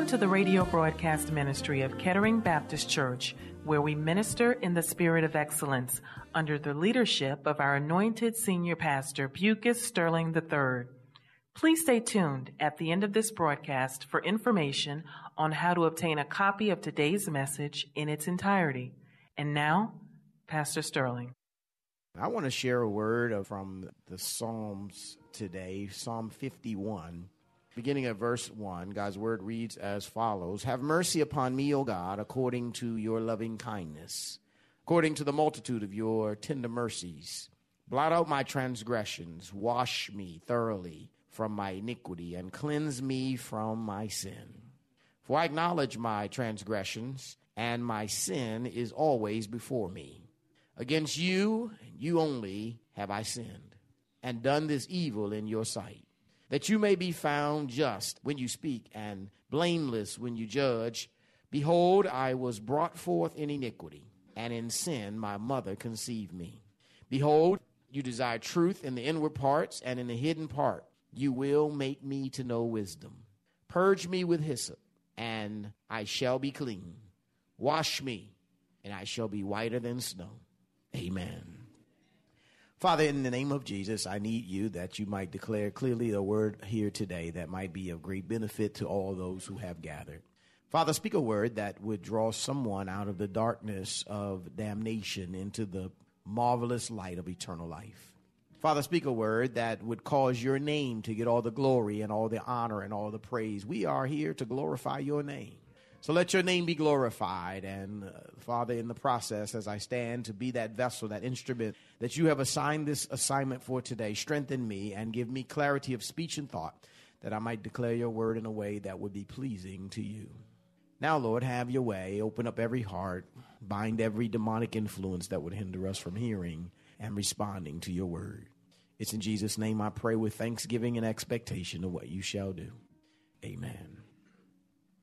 Welcome to the radio broadcast ministry of Kettering Baptist Church, where we minister in the spirit of excellence under the leadership of our anointed senior pastor, Bucus Sterling III. Please stay tuned at the end of this broadcast for information on how to obtain a copy of today's message in its entirety. And now, Pastor Sterling. I want to share a word from the Psalms today, Psalm 51. Beginning at verse 1, God's word reads as follows Have mercy upon me, O God, according to your loving kindness, according to the multitude of your tender mercies. Blot out my transgressions, wash me thoroughly from my iniquity, and cleanse me from my sin. For I acknowledge my transgressions, and my sin is always before me. Against you, and you only, have I sinned, and done this evil in your sight that you may be found just when you speak and blameless when you judge. Behold, I was brought forth in iniquity, and in sin my mother conceived me. Behold, you desire truth in the inward parts, and in the hidden part you will make me to know wisdom. Purge me with hyssop, and I shall be clean. Wash me, and I shall be whiter than snow. Amen. Father, in the name of Jesus, I need you that you might declare clearly a word here today that might be of great benefit to all those who have gathered. Father, speak a word that would draw someone out of the darkness of damnation into the marvelous light of eternal life. Father, speak a word that would cause your name to get all the glory and all the honor and all the praise. We are here to glorify your name. So let your name be glorified. And uh, Father, in the process, as I stand to be that vessel, that instrument that you have assigned this assignment for today, strengthen me and give me clarity of speech and thought that I might declare your word in a way that would be pleasing to you. Now, Lord, have your way. Open up every heart, bind every demonic influence that would hinder us from hearing and responding to your word. It's in Jesus' name I pray with thanksgiving and expectation of what you shall do. Amen.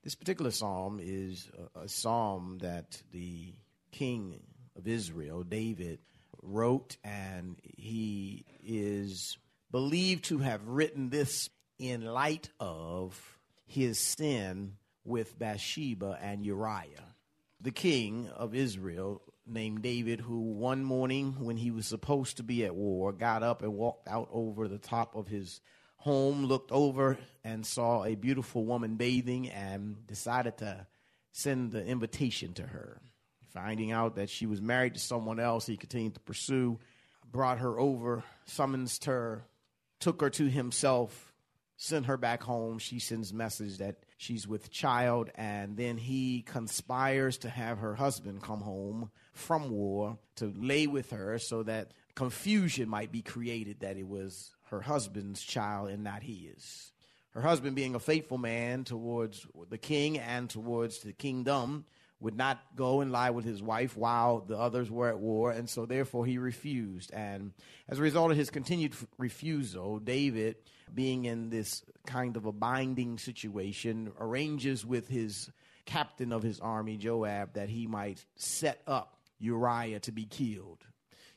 This particular psalm is a, a psalm that the king of Israel, David, wrote, and he is believed to have written this in light of his sin with Bathsheba and Uriah. The king of Israel, named David, who one morning when he was supposed to be at war, got up and walked out over the top of his home, looked over and saw a beautiful woman bathing and decided to send the invitation to her. Finding out that she was married to someone else, he continued to pursue, brought her over, summoned her, took her to himself, sent her back home. She sends message that she's with child, and then he conspires to have her husband come home from war to lay with her so that confusion might be created that it was her husband's child and not his. Her husband, being a faithful man towards the king and towards the kingdom, would not go and lie with his wife while the others were at war, and so therefore he refused. And as a result of his continued refusal, David, being in this kind of a binding situation, arranges with his captain of his army, Joab, that he might set up Uriah to be killed.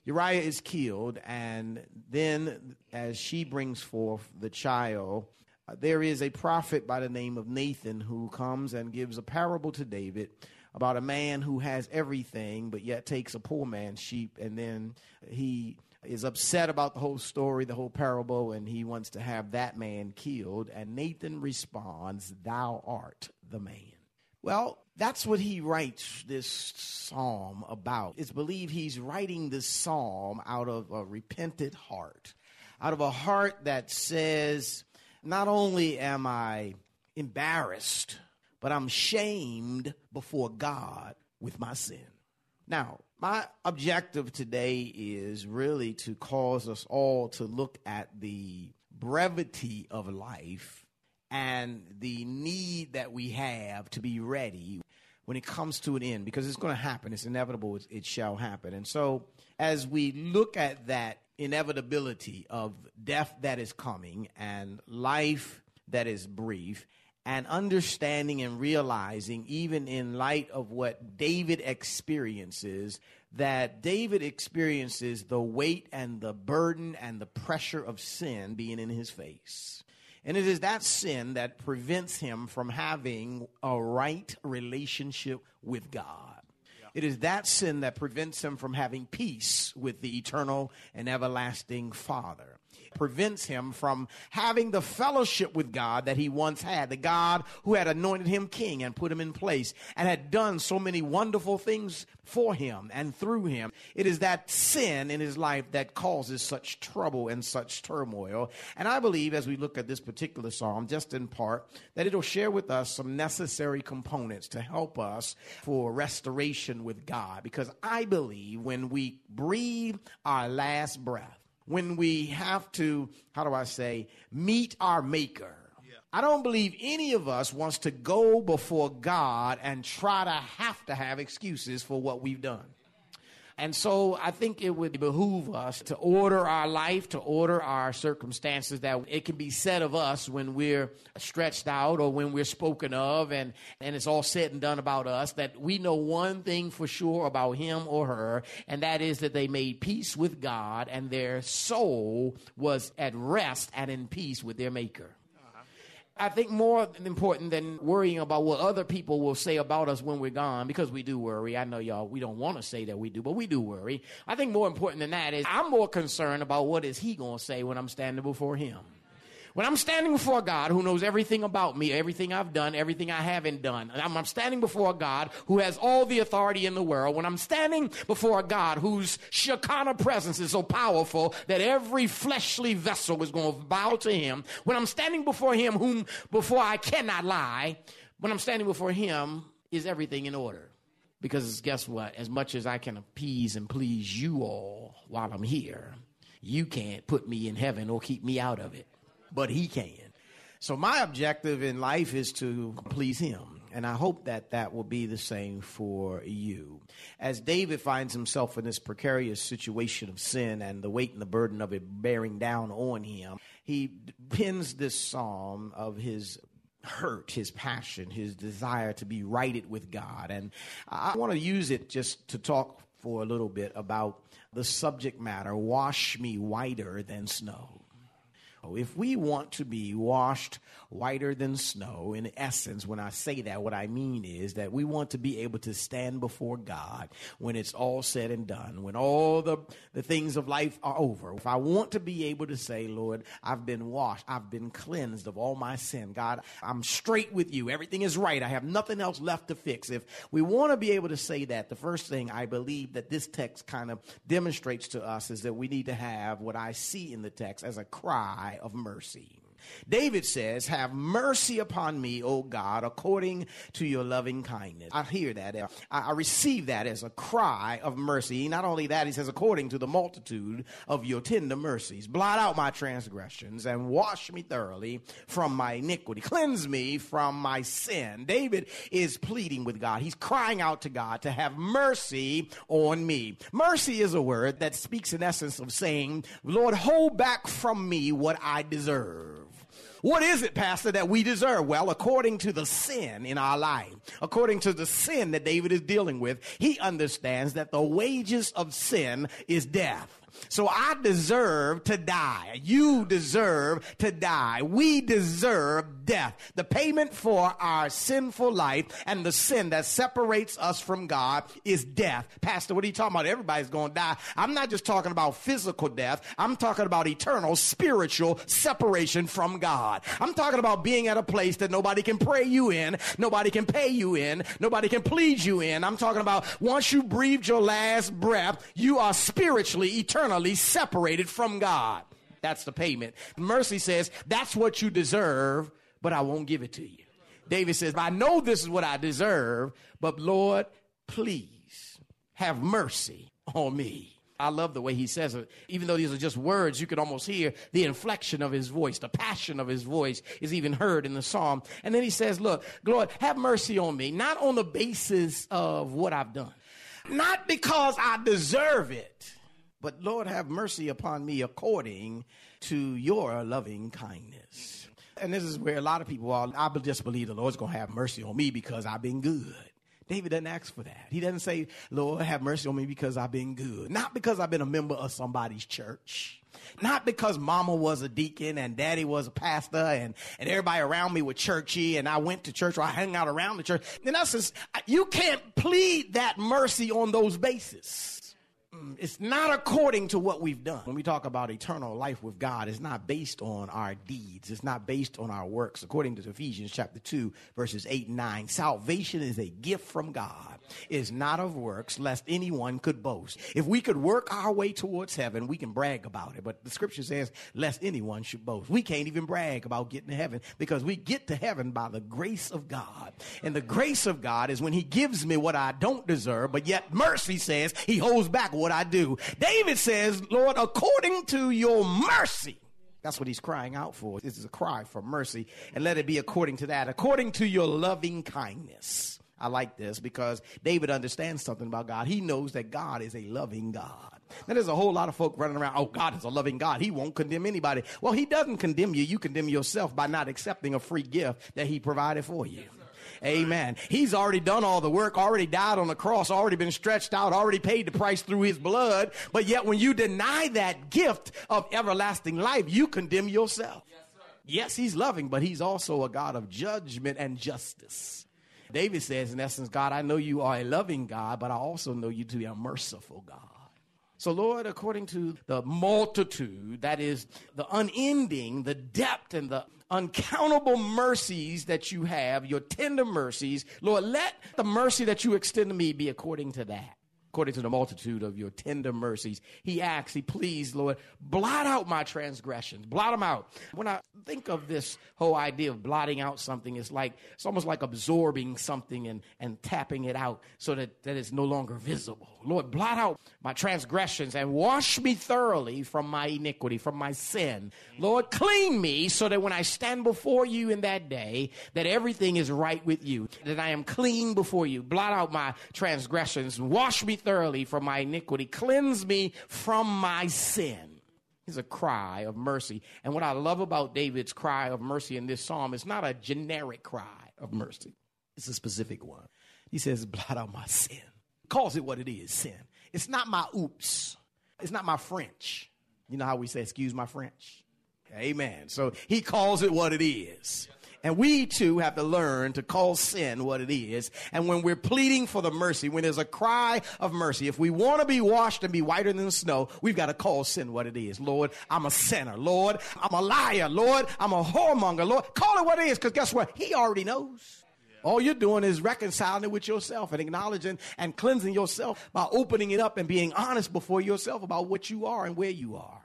Uriah is killed, and then as she brings forth the child, uh, there is a prophet by the name of Nathan who comes and gives a parable to David about a man who has everything but yet takes a poor man's sheep, and then he is upset about the whole story, the whole parable, and he wants to have that man killed. And Nathan responds, Thou art the man. Well, that's what he writes this psalm about. It's believed he's writing this psalm out of a repentant heart, out of a heart that says, Not only am I embarrassed, but I'm shamed before God with my sin. Now, my objective today is really to cause us all to look at the brevity of life and the need that we have to be ready when it comes to an end because it's going to happen. It's inevitable. It, it shall happen. And so, as we look at that inevitability of death that is coming and life that is brief, and understanding and realizing, even in light of what David experiences, that David experiences the weight and the burden and the pressure of sin being in his face. And it is that sin that prevents him from having a right relationship with God. It is that sin that prevents him from having peace with the eternal and everlasting Father prevents him from having the fellowship with God that he once had, the God who had anointed him king and put him in place and had done so many wonderful things for him and through him. It is that sin in his life that causes such trouble and such turmoil. And I believe as we look at this particular psalm, just in part, that it'll share with us some necessary components to help us for restoration with God. Because I believe when we breathe our last breath, when we have to, how do I say, meet our maker. Yeah. I don't believe any of us wants to go before God and try to have to have excuses for what we've done. And so I think it would behoove us to order our life, to order our circumstances, that it can be said of us when we're stretched out or when we're spoken of and, and it's all said and done about us, that we know one thing for sure about him or her, and that is that they made peace with God and their soul was at rest and in peace with their maker. I think more important than worrying about what other people will say about us when we're gone, because we do worry. I know y'all, we don't want to say that we do, but we do worry. I think more important than that is I'm more concerned about what is he going to say when I'm standing before him. When I'm standing before God who knows everything about me, everything I've done, everything I haven't done, I'm, I'm standing before God who has all the authority in the world, when I'm standing before a God whose Shekinah presence is so powerful that every fleshly vessel is going to bow to him, when I'm standing before him whom before I cannot lie, when I'm standing before him, is everything in order? Because guess what? As much as I can appease and please you all while I'm here, you can't put me in heaven or keep me out of it but he can. So my objective in life is to please him. And I hope that that will be the same for you. As David finds himself in this precarious situation of sin and the weight and the burden of it bearing down on him, he pins this psalm of his hurt, his passion, his desire to be righted with God. And I want to use it just to talk for a little bit about the subject matter wash me whiter than snow. If we want to be washed whiter than snow, in essence, when I say that, what I mean is that we want to be able to stand before God when it's all said and done, when all the, the things of life are over. If I want to be able to say, Lord, I've been washed, I've been cleansed of all my sin, God, I'm straight with you, everything is right, I have nothing else left to fix. If we want to be able to say that, the first thing I believe that this text kind of demonstrates to us is that we need to have what I see in the text as a cry cry of mercy. David says, Have mercy upon me, O God, according to your loving kindness. I hear that. I receive that as a cry of mercy. Not only that, he says, According to the multitude of your tender mercies, blot out my transgressions and wash me thoroughly from my iniquity. Cleanse me from my sin. David is pleading with God. He's crying out to God to have mercy on me. Mercy is a word that speaks in essence of saying, Lord, hold back from me what I deserve. What is it, Pastor, that we deserve? Well, according to the sin in our life, according to the sin that David is dealing with, he understands that the wages of sin is death. So I deserve to die. You deserve to die. We deserve death. The payment for our sinful life and the sin that separates us from God is death. Pastor, what are you talking about? Everybody's going to die. I'm not just talking about physical death. I'm talking about eternal spiritual separation from God. I'm talking about being at a place that nobody can pray you in, nobody can pay you in, nobody can please you in. I'm talking about once you breathed your last breath, you are spiritually eternal eternally separated from God. That's the payment. Mercy says, that's what you deserve, but I won't give it to you. David says, I know this is what I deserve, but Lord, please have mercy on me. I love the way he says it. Even though these are just words, you can almost hear the inflection of his voice. The passion of his voice is even heard in the psalm. And then he says, Look, Lord, have mercy on me, not on the basis of what I've done, not because I deserve it, but Lord, have mercy upon me according to your loving kindness. And this is where a lot of people are. I just believe the Lord's going to have mercy on me because I've been good. David doesn't ask for that. He doesn't say, Lord, have mercy on me because I've been good. Not because I've been a member of somebody's church. Not because mama was a deacon and daddy was a pastor and, and everybody around me was churchy and I went to church or I hung out around the church. Then I says, you can't plead that mercy on those bases. Mm, it's not according to what we've done. When we talk about eternal life with God, it's not based on our deeds. It's not based on our works. According to Ephesians chapter 2, verses 8 and 9, salvation is a gift from God. It is not of works, lest anyone could boast. If we could work our way towards heaven, we can brag about it. But the scripture says, lest anyone should boast. We can't even brag about getting to heaven because we get to heaven by the grace of God. And the grace of God is when he gives me what I don't deserve, but yet mercy says he holds back what I do. David says, Lord, according to your mercy. That's what he's crying out for. This is a cry for mercy. And let it be according to that, according to your loving kindness. I like this because David understands something about God. He knows that God is a loving God. Now, there's a whole lot of folk running around, oh, God is a loving God. He won't condemn anybody. Well, He doesn't condemn you. You condemn yourself by not accepting a free gift that He provided for you. Amen. He's already done all the work, already died on the cross, already been stretched out, already paid the price through his blood. But yet when you deny that gift of everlasting life, you condemn yourself. Yes, he's loving, but he's also a God of judgment and justice. David says, in essence, God, I know you are a loving God, but I also know you to be a merciful God. So, Lord, according to the multitude, that is the unending, the depth, and the uncountable mercies that you have, your tender mercies, Lord, let the mercy that you extend to me be according to that according to the multitude of your tender mercies. He asks, he pleads, Lord, blot out my transgressions, blot them out. When I think of this whole idea of blotting out something, it's like, it's almost like absorbing something and, and tapping it out so that, that it's no longer visible. Lord, blot out my transgressions and wash me thoroughly from my iniquity, from my sin. Lord, clean me so that when I stand before you in that day, that everything is right with you, that I am clean before you. Blot out my transgressions, wash me thoroughly from my iniquity. Cleanse me from my sin. It's a cry of mercy. And what I love about David's cry of mercy in this psalm is not a generic cry of mercy, it's a specific one. He says, Blot out my sin. Calls it what it is sin. It's not my oops, it's not my French. You know how we say, Excuse my French? Amen. So he calls it what it is. And we too have to learn to call sin what it is. And when we're pleading for the mercy, when there's a cry of mercy, if we want to be washed and be whiter than the snow, we've got to call sin what it is. Lord, I'm a sinner. Lord, I'm a liar. Lord, I'm a whoremonger. Lord, call it what it is because guess what? He already knows. All you're doing is reconciling it with yourself and acknowledging and cleansing yourself by opening it up and being honest before yourself about what you are and where you are.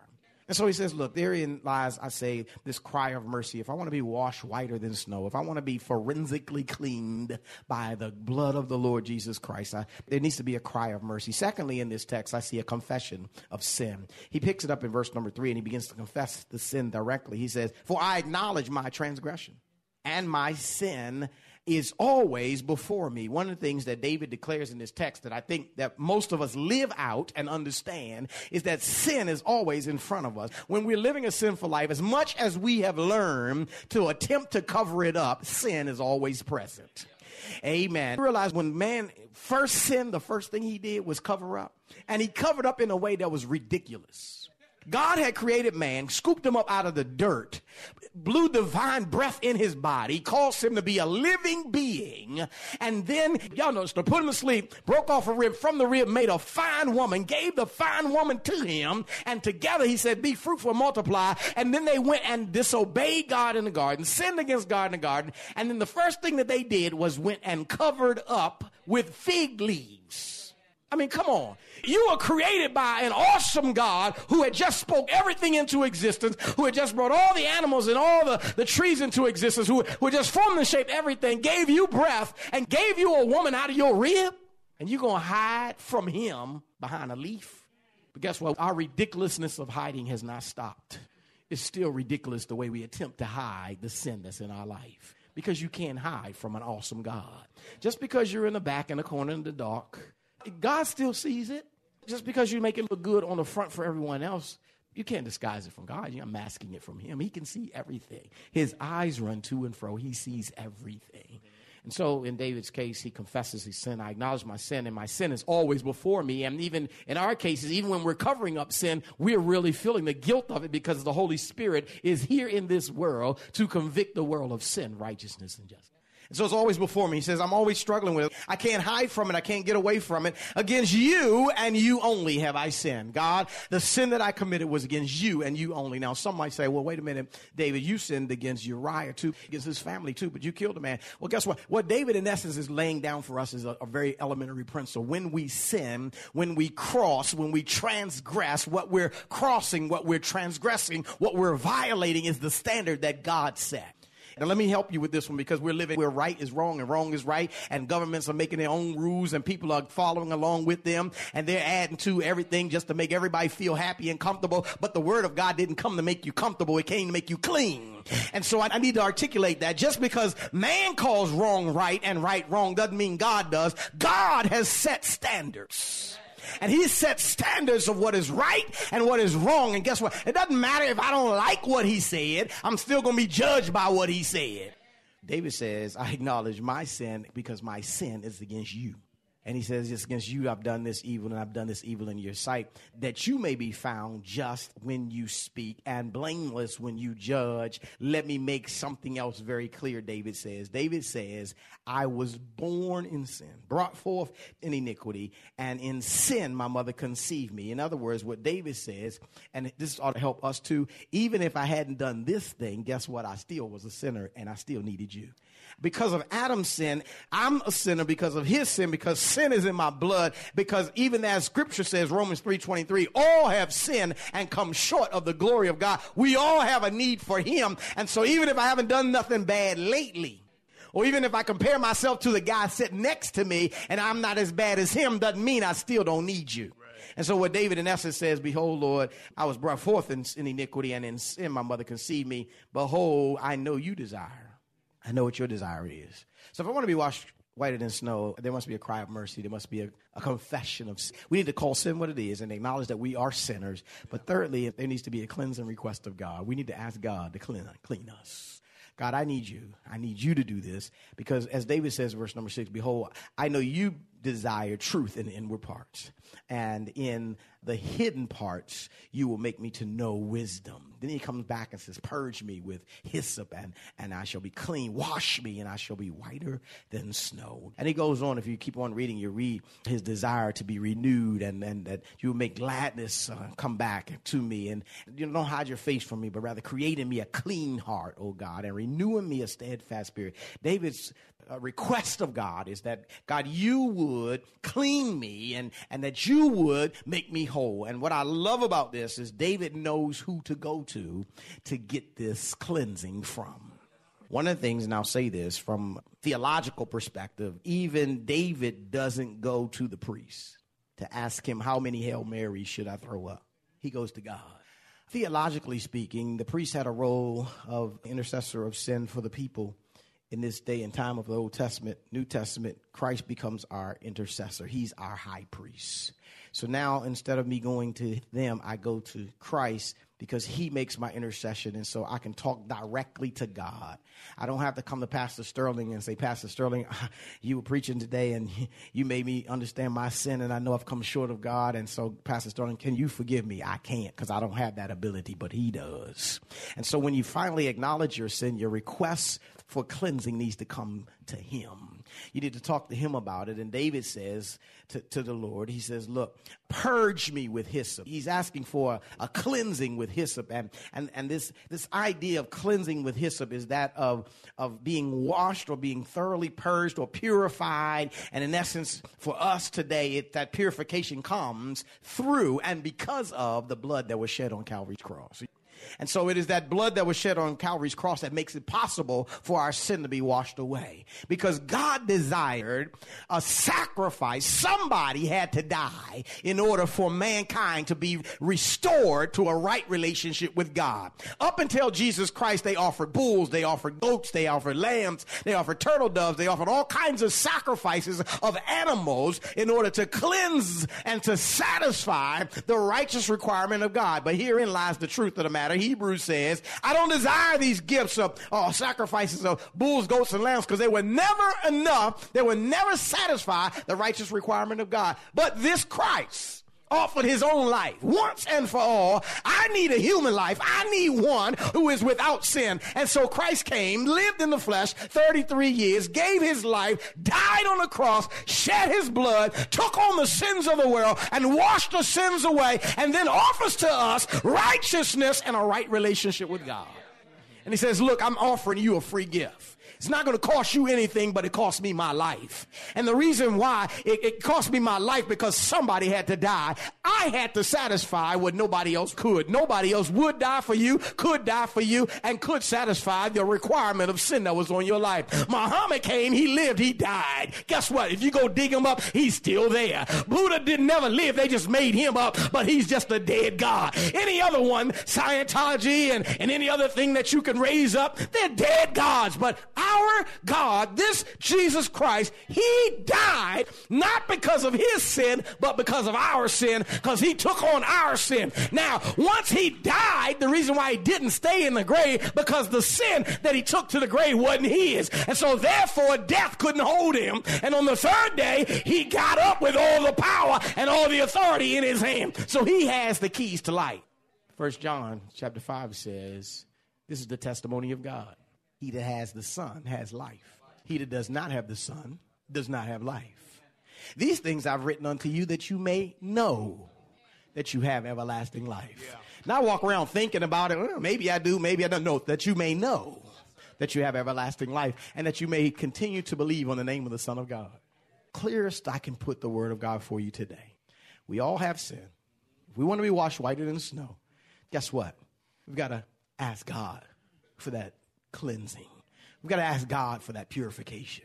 And so he says, Look, therein lies, I say, this cry of mercy. If I want to be washed whiter than snow, if I want to be forensically cleaned by the blood of the Lord Jesus Christ, I, there needs to be a cry of mercy. Secondly, in this text, I see a confession of sin. He picks it up in verse number three and he begins to confess the sin directly. He says, For I acknowledge my transgression and my sin is always before me. One of the things that David declares in this text that I think that most of us live out and understand is that sin is always in front of us. When we're living a sinful life, as much as we have learned to attempt to cover it up, sin is always present. Amen. Realize when man first sinned, the first thing he did was cover up. And he covered up in a way that was ridiculous. God had created man, scooped him up out of the dirt, blew divine breath in his body, caused him to be a living being, and then, y'all notice, to put him to sleep, broke off a rib from the rib, made a fine woman, gave the fine woman to him, and together he said, be fruitful, and multiply, and then they went and disobeyed God in the garden, sinned against God in the garden, and then the first thing that they did was went and covered up with fig leaves. I mean, come on. You were created by an awesome God who had just spoke everything into existence, who had just brought all the animals and all the, the trees into existence, who, who just formed and shaped everything, gave you breath, and gave you a woman out of your rib. And you're going to hide from him behind a leaf. But guess what? Our ridiculousness of hiding has not stopped. It's still ridiculous the way we attempt to hide the sin that's in our life because you can't hide from an awesome God. Just because you're in the back in the corner in the dark, God still sees it. Just because you make it look good on the front for everyone else, you can't disguise it from God. You're masking it from Him. He can see everything. His eyes run to and fro. He sees everything. And so in David's case, he confesses his sin. I acknowledge my sin, and my sin is always before me. And even in our cases, even when we're covering up sin, we're really feeling the guilt of it because the Holy Spirit is here in this world to convict the world of sin, righteousness, and justice. And so it's always before me. He says, I'm always struggling with it. I can't hide from it. I can't get away from it. Against you and you only have I sinned. God, the sin that I committed was against you and you only. Now, some might say, well, wait a minute, David, you sinned against Uriah too, against his family too, but you killed a man. Well, guess what? What David, in essence, is laying down for us is a, a very elementary principle. When we sin, when we cross, when we transgress, what we're crossing, what we're transgressing, what we're violating is the standard that God set. And let me help you with this one because we're living where right is wrong and wrong is right, and governments are making their own rules and people are following along with them, and they're adding to everything just to make everybody feel happy and comfortable. But the word of God didn't come to make you comfortable, it came to make you clean. And so I, I need to articulate that just because man calls wrong right and right wrong doesn't mean God does. God has set standards. And he sets standards of what is right and what is wrong. And guess what? It doesn't matter if I don't like what he said, I'm still going to be judged by what he said. David says, I acknowledge my sin because my sin is against you. And he says, It's against you I've done this evil, and I've done this evil in your sight, that you may be found just when you speak and blameless when you judge. Let me make something else very clear, David says. David says, I was born in sin, brought forth in iniquity, and in sin my mother conceived me. In other words, what David says, and this ought to help us too, even if I hadn't done this thing, guess what? I still was a sinner and I still needed you because of Adam's sin, I'm a sinner because of his sin, because sin is in my blood, because even as scripture says, Romans 3.23, all have sinned and come short of the glory of God. We all have a need for him. And so even if I haven't done nothing bad lately, or even if I compare myself to the guy sitting next to me and I'm not as bad as him, doesn't mean I still don't need you. And so what David in essence says, Behold, Lord, I was brought forth in, in iniquity and in sin my mother conceived me. Behold, I know you desire I know what your desire is. So if I want to be washed whiter than snow, there must be a cry of mercy. There must be a, a, confession of sin. We need to call sin what it is and acknowledge that we are sinners. But thirdly, there needs to be a cleansing request of God. We need to ask God to clean, clean us. God, I need you. I need you to do this because as David says, verse number six, behold, I know you desire truth in the inward parts. And in the hidden parts, you will make me to know wisdom. Then he comes back and says, Purge me with hyssop, and, and I shall be clean. Wash me, and I shall be whiter than snow. And he goes on, if you keep on reading, you read his desire to be renewed, and, and that you will make gladness uh, come back to me. And you don't hide your face from me, but rather create in me a clean heart, O God, and renew in me a steadfast spirit. David's uh, request of God is that, God, you would clean me and, and that you would make me whole. And what I love about this is David knows who to go to to get this cleansing from. One of the things, and I'll say this from theological perspective, even David doesn't go to the priest to ask him how many Hail Marys should I throw up. He goes to God. Theologically speaking, the priest had a role of intercessor of sin for the people in this day and time of the Old Testament, New Testament, Christ becomes our intercessor. He's our high priest. So now instead of me going to them, I go to Christ because he makes my intercession and so I can talk directly to God. I don't have to come to Pastor Sterling and say, Pastor Sterling, you were preaching today and you made me understand my sin and I know I've come short of God. And so, Pastor Sterling, can you forgive me? I can't because I don't have that ability, but he does. And so when you finally acknowledge your sin, your request for cleansing needs to come to him. You need to talk to him about it. And David says to, to the Lord, he says, look, purge me with hyssop. He's asking for a, a cleansing with hyssop. And, and, and this, this idea of cleansing with hyssop is that of, of being washed or being thoroughly purged or purified. And in essence, for us today, it, that purification comes through and because of the blood that was shed on Calvary's cross. And so it is that blood that was shed on Calvary's cross that makes it possible for our sin to be washed away. Because God desired a sacrifice. Somebody had to die in order for mankind to be restored to a right relationship with God. Up until Jesus Christ, they offered bulls, they offered goats, they offered lambs, they offered turtle doves, they offered all kinds of sacrifices of animals in order to cleanse and to satisfy the righteous requirement of God. But herein lies the truth of the matter. Hebrews says, I don't desire these gifts of uh, sacrifices of bulls, goats, and lambs because they were never enough. They will never satisfy the righteous requirement of God. But this Christ, offered his own life once and for all. I need a human life. I need one who is without sin. And so Christ came, lived in the flesh 33 years, gave his life, died on the cross, shed his blood, took on the sins of the world and washed the sins away and then offers to us righteousness and a right relationship with God. And he says, look, I'm offering you a free gift. It's not going to cost you anything, but it cost me my life. And the reason why it, it cost me my life because somebody had to die. I had to satisfy what nobody else could. Nobody else would die for you, could die for you, and could satisfy the requirement of sin that was on your life. Muhammad came, he lived, he died. Guess what? If you go dig him up, he's still there. Buddha didn't never live, they just made him up, but he's just a dead God. Any other one, Scientology and, and any other thing that you can raise up, they're dead gods. But our God, this Jesus Christ, he died not because of his sin, but because of our sin, because he took on our sin. Now, once he died, the reason why he didn't stay in the grave, because the sin that he took to the grave wasn't his. And so therefore, death couldn't hold him. And on the third day, he got up with all the power and all the authority in his hand. So he has the keys to life. First John chapter 5 says, This is the testimony of God. He that has the Son has life. He that does not have the Son does not have life. These things I've written unto you that you may know that you have everlasting life. Yeah. Not walk around thinking about it. Maybe I do, maybe I don't know. That you may know that you have everlasting life and that you may continue to believe on the name of the Son of God. Clearest I can put the word of God for you today. We all have sin. If we want to be washed whiter than snow, guess what? We've got to ask God for that cleansing. We've got to ask God for that purification.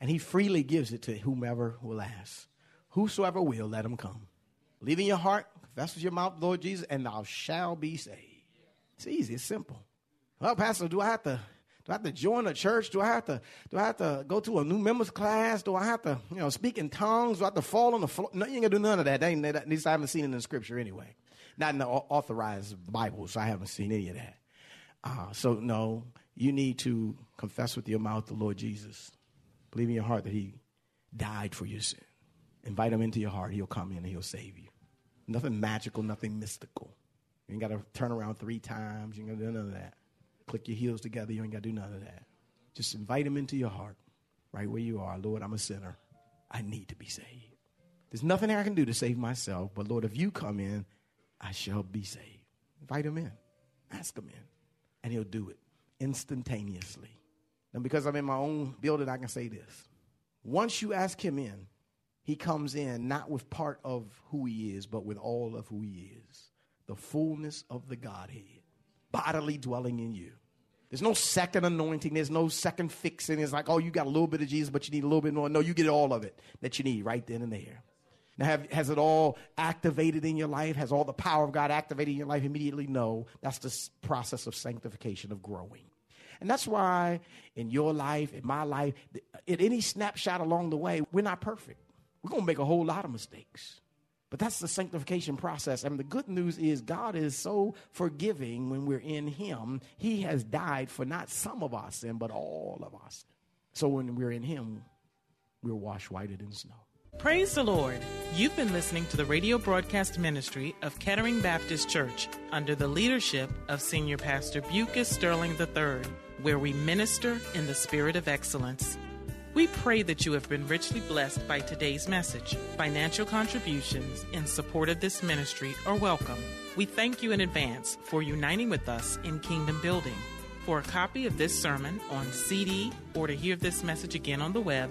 And He freely gives it to whomever will ask. Whosoever will, let him come. Believe in your heart, confess with your mouth, Lord Jesus, and thou shall be saved. It's easy, it's simple. Well, Pastor, do I have to do I have to join a church? Do I have to do I have to go to a new members class? Do I have to, you know, speak in tongues? Do I have to fall on the floor? No, you ain't gonna do none of that. that, that at least I haven't seen it in scripture anyway. Not in the authorized Bibles. I haven't seen any of that. Uh, so no, you need to confess with your mouth the Lord Jesus. Believe in your heart that He died for your sin. Invite Him into your heart. He'll come in and He'll save you. Nothing magical, nothing mystical. You ain't got to turn around three times. You ain't got to do none of that. Click your heels together. You ain't got to do none of that. Just invite Him into your heart, right where you are. Lord, I'm a sinner. I need to be saved. There's nothing I can do to save myself, but Lord, if you come in, I shall be saved. Invite Him in. Ask Him in, and He'll do it instantaneously. And because I'm in my own building, I can say this. Once you ask him in, he comes in not with part of who he is, but with all of who he is the fullness of the Godhead, bodily dwelling in you. There's no second anointing. There's no second fixing. It's like, oh, you got a little bit of Jesus, but you need a little bit more. No, you get all of it that you need right then and there. Now, have, has it all activated in your life? Has all the power of God activated in your life immediately? No. That's the process of sanctification, of growing. And that's why in your life, in my life, at any snapshot along the way, we're not perfect. We're going to make a whole lot of mistakes. But that's the sanctification process. And the good news is God is so forgiving when we're in Him. He has died for not some of our sin, but all of us. So when we're in Him, we're washed whiter than snow. Praise the Lord. You've been listening to the radio broadcast ministry of Kettering Baptist Church under the leadership of Senior Pastor Bucus Sterling III where we minister in the spirit of excellence. We pray that you have been richly blessed by today's message. Financial contributions in support of this ministry are welcome. We thank you in advance for uniting with us in kingdom building. For a copy of this sermon on CD or to hear this message again on the web,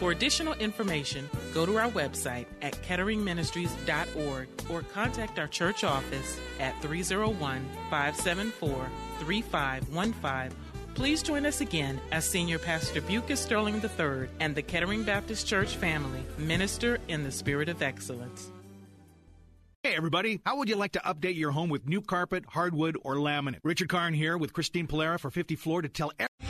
For additional information, go to our website at ketteringministries.org or contact our church office at 301 574 3515 Please join us again as Senior Pastor Bucus Sterling III and the Kettering Baptist Church family minister in the spirit of excellence. Hey everybody, how would you like to update your home with new carpet, hardwood, or laminate? Richard Karn here with Christine Polera for 50 Floor to tell Three